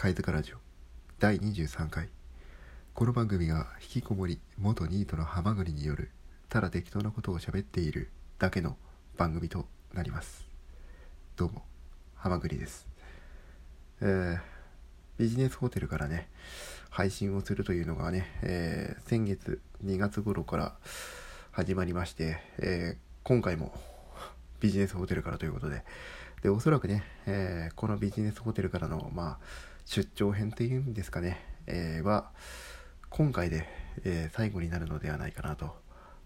貝塚ラジオ。第23回。この番組が引きこもり元ニートのハマグリによるただ適当なことを喋っているだけの番組となります。どうもハマグリです。えー、ビジネスホテルからね配信をするというのがね、えー、先月2月頃から始まりまして、えー、今回も ビジネスホテルからということで。で、おそらくね、えー、このビジネスホテルからの、まあ、出張編っていうんですかね、えー、は、今回で、えー、最後になるのではないかなと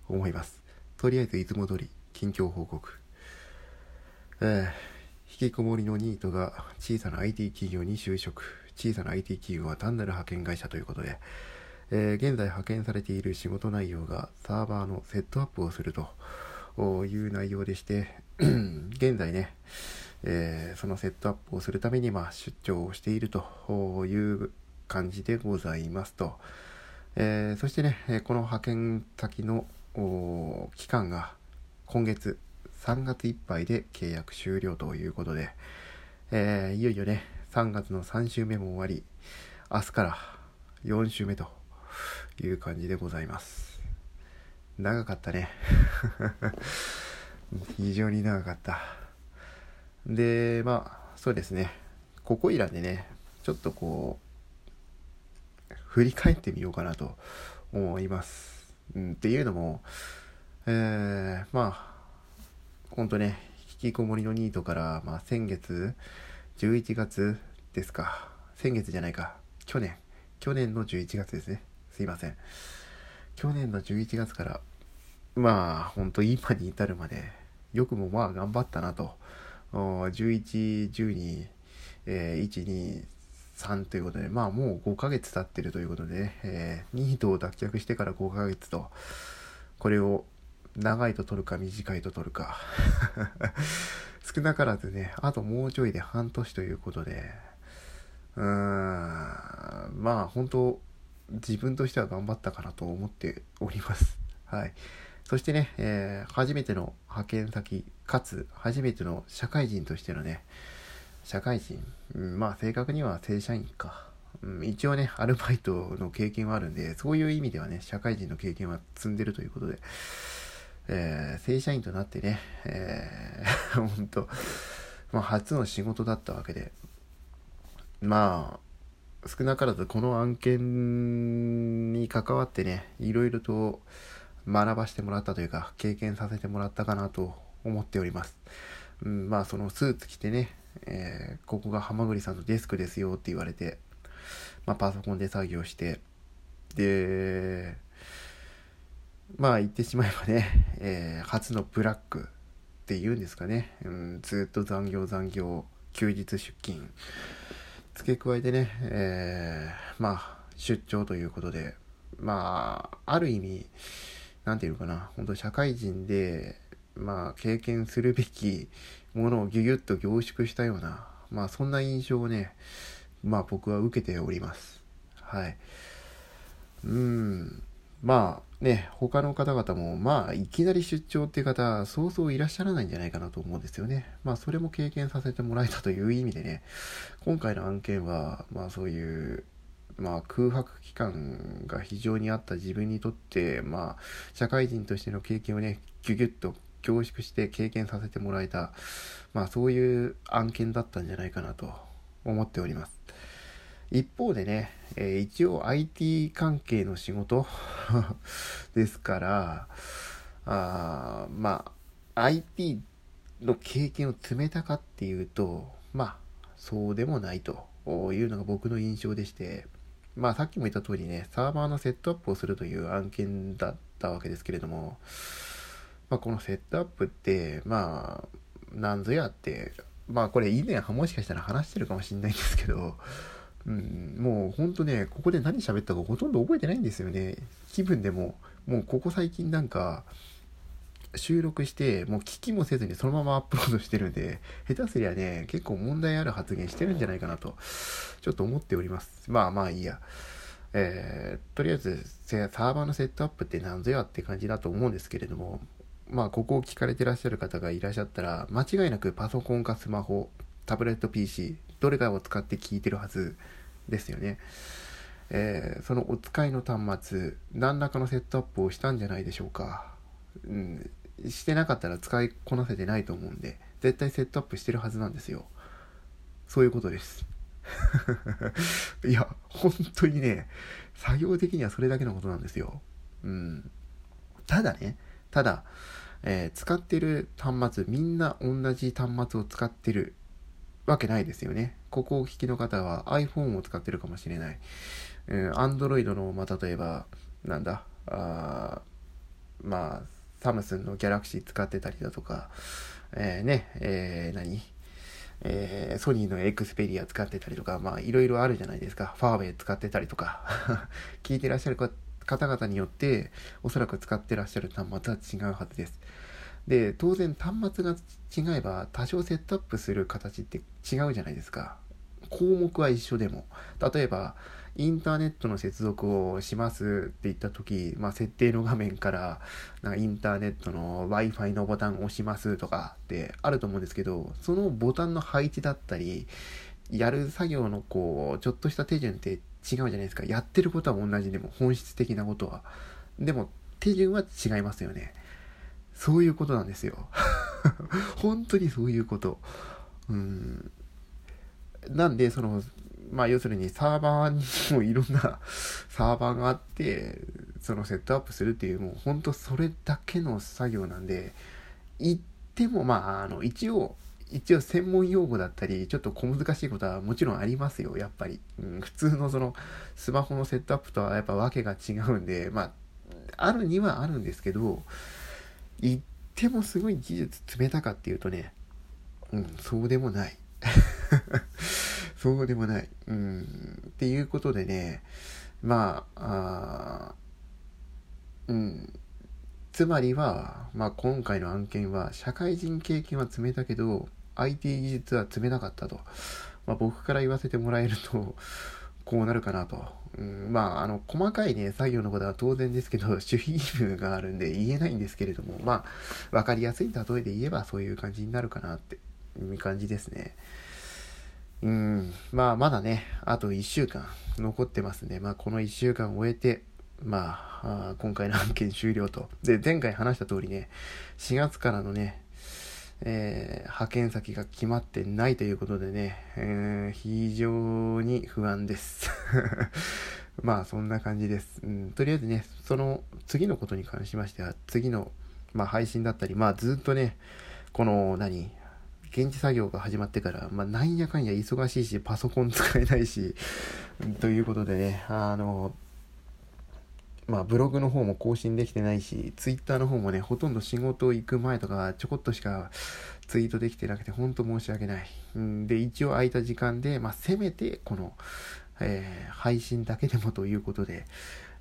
思います。とりあえずいつも通り、近況報告。え引きこもりのニートが小さな IT 企業に就職。小さな IT 企業は単なる派遣会社ということで、えー、現在派遣されている仕事内容がサーバーのセットアップをするという内容でして、現在ね、えー、そのセットアップをするために、まあ、出張をしているという感じでございますと。えー、そしてね、この派遣先の期間が今月3月いっぱいで契約終了ということで、えー、いよいよね、3月の3週目も終わり、明日から4週目という感じでございます。長かったね。非常に長かった。で、まあ、そうですね。ここいらでね、ちょっとこう、振り返ってみようかなと思います。うん、っていうのも、えー、まあ、ほんとね、引きこもりのニートから、まあ、先月、11月ですか。先月じゃないか。去年。去年の11月ですね。すいません。去年の11月から、まあ、ほんと今に至るまで、よくもまあ頑張ったなと。11、12、えー、1、2、3ということで、まあもう5ヶ月経ってるということで、ね、えー、ニートを脱却してから5ヶ月と、これを長いと取るか短いと取るか 少なからずね、あともうちょいで半年ということで、うーん、まあ本当、自分としては頑張ったかなと思っております。はい。そしてね、えー、初めての派遣先、かつ初めての社会人としてのね、社会人、うん、まあ正確には正社員か。うん、一応ね、アルバイトの経験はあるんで、そういう意味ではね、社会人の経験は積んでるということで、えー、正社員となってね、えー、ほんと、まあ初の仕事だったわけで、まあ、少なからずこの案件に関わってね、いろいろと、学ばしてもらったというか、経験させてもらったかなと思っております。うん、まあ、そのスーツ着てね、えー、ここがハマグリさんのデスクですよって言われて、まあ、パソコンで作業して、で、まあ、言ってしまえばね、えー、初のブラックっていうんですかね、うん、ずっと残業残業、休日出勤、付け加えてね、えー、まあ、出張ということで、まあ、ある意味、何て言うのかな、本当社会人で、まあ、経験するべきものをギュギュッと凝縮したような、まあ、そんな印象をね、まあ、僕は受けております。はい。うん。まあね、他の方々も、まあ、いきなり出張っていう方、そうそういらっしゃらないんじゃないかなと思うんですよね。まあ、それも経験させてもらえたという意味でね、今回の案件は、まあ、そういう、まあ、空白期間が非常にあった自分にとって、まあ、社会人としての経験をね、ギュギュッと凝縮して経験させてもらえた、まあ、そういう案件だったんじゃないかなと思っております。一方でね、えー、一応 IT 関係の仕事 ですから、あまあ、IT の経験を積めたかっていうと、まあ、そうでもないというのが僕の印象でして、まあさっきも言った通りね、サーバーのセットアップをするという案件だったわけですけれども、まあこのセットアップって、まあ、なんぞやって、まあこれ以前もしかしたら話してるかもしれないんですけど、うん、もうほんとね、ここで何喋ったかほとんど覚えてないんですよね。気分でも、もうここ最近なんか、収録して、もう聞きもせずにそのままアップロードしてるんで、下手すりゃね、結構問題ある発言してるんじゃないかなと、ちょっと思っております。まあまあいいや。えー、とりあえず、サーバーのセットアップって何ぞやって感じだと思うんですけれども、まあ、ここを聞かれてらっしゃる方がいらっしゃったら、間違いなくパソコンかスマホ、タブレット PC、どれかを使って聞いてるはずですよね。えー、そのお使いの端末、何らかのセットアップをしたんじゃないでしょうか。うん、してなかったら使いこなせてないと思うんで、絶対セットアップしてるはずなんですよ。そういうことです。いや、本当にね、作業的にはそれだけのことなんですよ。うん。ただね、ただ、えー、使ってる端末、みんな同じ端末を使ってるわけないですよね。ここを聞きの方は iPhone を使ってるかもしれない。えー、Android の、まあ、例えば、なんだ、あまあ、サムスンの Galaxy 使ってたりだとか、えー、ね、えー、何？えー、ソニーのエクスペリア使ってたりとか、まあいろいろあるじゃないですか。ファーウェイ使ってたりとか、聞いてらっしゃる方々によって、おそらく使ってらっしゃる端末は違うはずです。で、当然端末が違えば多少セットアップする形って違うじゃないですか。項目は一緒でも。例えば、インターネットの接続をしますって言った時、まあ、設定の画面からなんかインターネットの Wi-Fi のボタンを押しますとかってあると思うんですけど、そのボタンの配置だったり、やる作業のこう、ちょっとした手順って違うじゃないですか。やってることは同じでも、本質的なことは。でも、手順は違いますよね。そういうことなんですよ。本当にそういうこと。うん。なんで、その、まあ要するにサーバーにもいろんな サーバーがあって、そのセットアップするっていう、もうほんとそれだけの作業なんで、言ってもまあ、あの、一応、一応専門用語だったり、ちょっと小難しいことはもちろんありますよ、やっぱり。うん、普通のその、スマホのセットアップとはやっぱ訳が違うんで、まあ、あるにはあるんですけど、言ってもすごい技術詰めたかっていうとね、うん、そうでもない。そうでもない。うん。っていうことでね、まあ、あうん。つまりは、まあ今回の案件は、社会人経験は詰めたけど、IT 技術は詰めなかったと。まあ僕から言わせてもらえると、こうなるかなと。うん、まあ、あの、細かいね、作業のことは当然ですけど、守秘義務があるんで言えないんですけれども、まあ、わかりやすい例えで言えばそういう感じになるかなっていう感じですね。うん、まあまだね、あと1週間残ってますね。まあこの1週間を終えて、まあ、あ今回の案件終了と。で、前回話した通りね、4月からのね、えー、派遣先が決まってないということでね、えー、非常に不安です。まあそんな感じです、うん。とりあえずね、その次のことに関しましては、次の、まあ、配信だったり、まあずっとね、この何、現地作業が始まってから、まあ、なんやかんや忙しいし、パソコン使えないし、ということでね、あの、まあ、ブログの方も更新できてないし、ツイッターの方もね、ほとんど仕事行く前とか、ちょこっとしかツイートできてなくて、ほんと申し訳ない。んで、一応空いた時間で、まあ、せめて、この、えー、配信だけでもということで、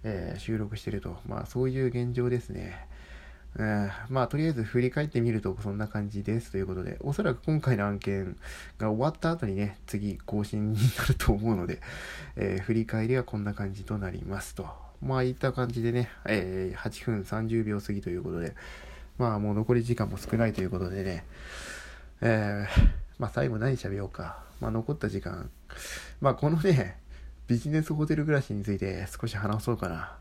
えー、収録してると。まあ、そういう現状ですね。えー、まあ、とりあえず振り返ってみるとそんな感じですということで、おそらく今回の案件が終わった後にね、次更新になると思うので、えー、振り返りはこんな感じとなりますと。まあ、いった感じでね、えー、8分30秒過ぎということで、まあ、もう残り時間も少ないということでね、え、まあ、最後何喋ろうか。まあ、残った時間。まあ、このね、ビジネスホテル暮らしについて少し話そうかな。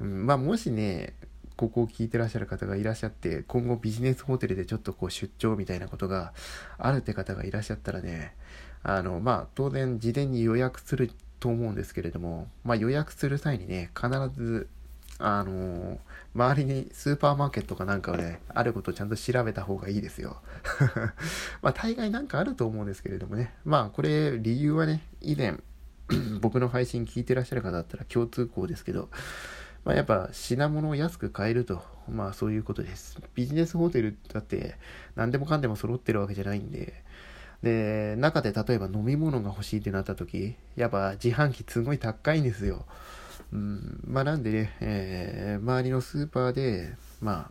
うん、まあ、もしね、ここを聞いてらっしゃる方がいらっしゃって、今後ビジネスホテルでちょっとこう出張みたいなことがあるって方がいらっしゃったらね、あの、まあ、当然事前に予約すると思うんですけれども、まあ、予約する際にね、必ず、あの周りにスーパーマーケットかなんかをね、あることをちゃんと調べた方がいいですよ。まあ、大概なんかあると思うんですけれどもね。まあ、これ、理由はね、以前、僕の配信聞いてらっしゃる方だったら共通項ですけど、まあ、やっぱ品物を安く買えると、まあそういうことです。ビジネスホテルだって何でもかんでも揃ってるわけじゃないんで、で、中で例えば飲み物が欲しいってなった時、やっぱ自販機すごい高いんですよ。うん、まあなんでね、えー、周りのスーパーで、ま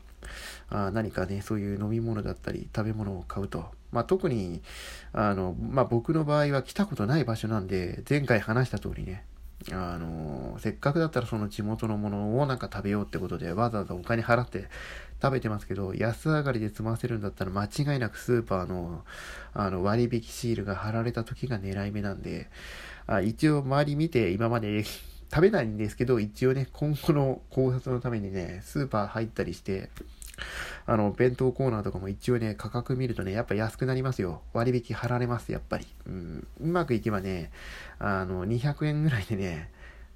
あ、あ何かね、そういう飲み物だったり食べ物を買うと。まあ特に、あの、まあ僕の場合は来たことない場所なんで、前回話した通りね、あのせっかくだったらその地元のものをなんか食べようってことでわざわざお金払って食べてますけど、安上がりで済ませるんだったら間違いなくスーパーのあの割引シールが貼られた時が狙い目なんで、あ一応周り見て今まで 食べないんですけど、一応ね、今後の考察のためにね、スーパー入ったりして、あの、弁当コーナーとかも一応ね、価格見るとね、やっぱ安くなりますよ。割引貼られます、やっぱり。うん、うまくいけばね、あの、200円ぐらいでね、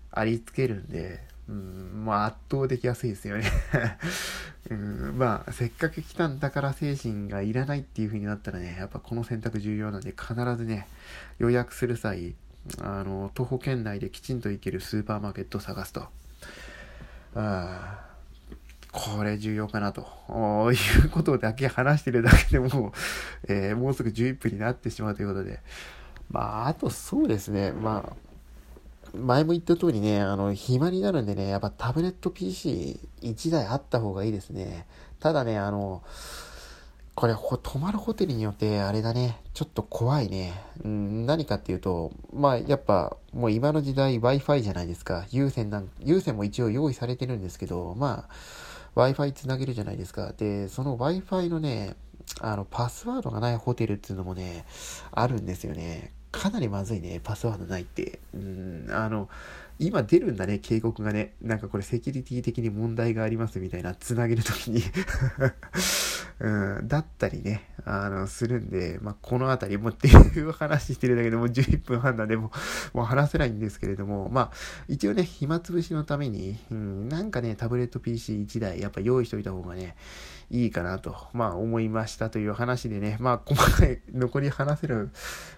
ありつけるんで、うん、まあ圧倒的安いですよね うん、まあ、せっかく来たんだから精神がいらないっていう風になったらね、やっぱこの選択重要なんで、必ずね、予約する際、あの、徒歩圏内できちんと行けるスーパーマーケットを探すと。あこれ重要かなということだけ話してるだけでも、えー、もうすぐ11分になってしまうということで。まあ、あとそうですね。まあ、前も言った通りね、あの、暇になるんでね、やっぱタブレット PC1 台あった方がいいですね。ただね、あの、これ、泊まるホテルによって、あれだね、ちょっと怖いね。うん、何かっていうと、まあ、やっぱ、もう今の時代 Wi-Fi じゃないですか。有線なん、有線も一応用意されてるんですけど、まあ、Wi-Fi つなげるじゃないですか。で、その Wi-Fi のね、あの、パスワードがないホテルっていうのもね、あるんですよね。かなりまずいね、パスワードないって。うん、あの、今出るんだね、警告がね。なんかこれセキュリティ的に問題がありますみたいな、つなげるときにうん、だったりね、あの、するんで、まあ、このあたりもっていう話してるだけでも11分半なんでも、もう話せないんですけれども、まあ、一応ね、暇つぶしのために、うん、なんかね、タブレット PC1 台、やっぱ用意しといた方がね、いいかなと、まあ、思いましたという話でね、まあ、細かい、残り話せる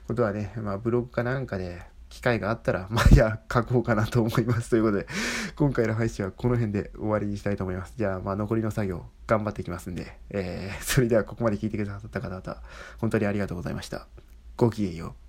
ことはね、まあ、ブログかなんかで、機会があったら、まあ、いや、書こうかなと思います。ということで、今回の配信はこの辺で終わりにしたいと思います。じゃあ、まあ、残りの作業、頑張っていきますんで、えー、それではここまで聞いてくださった方々、本当にありがとうございました。ごきげんよう。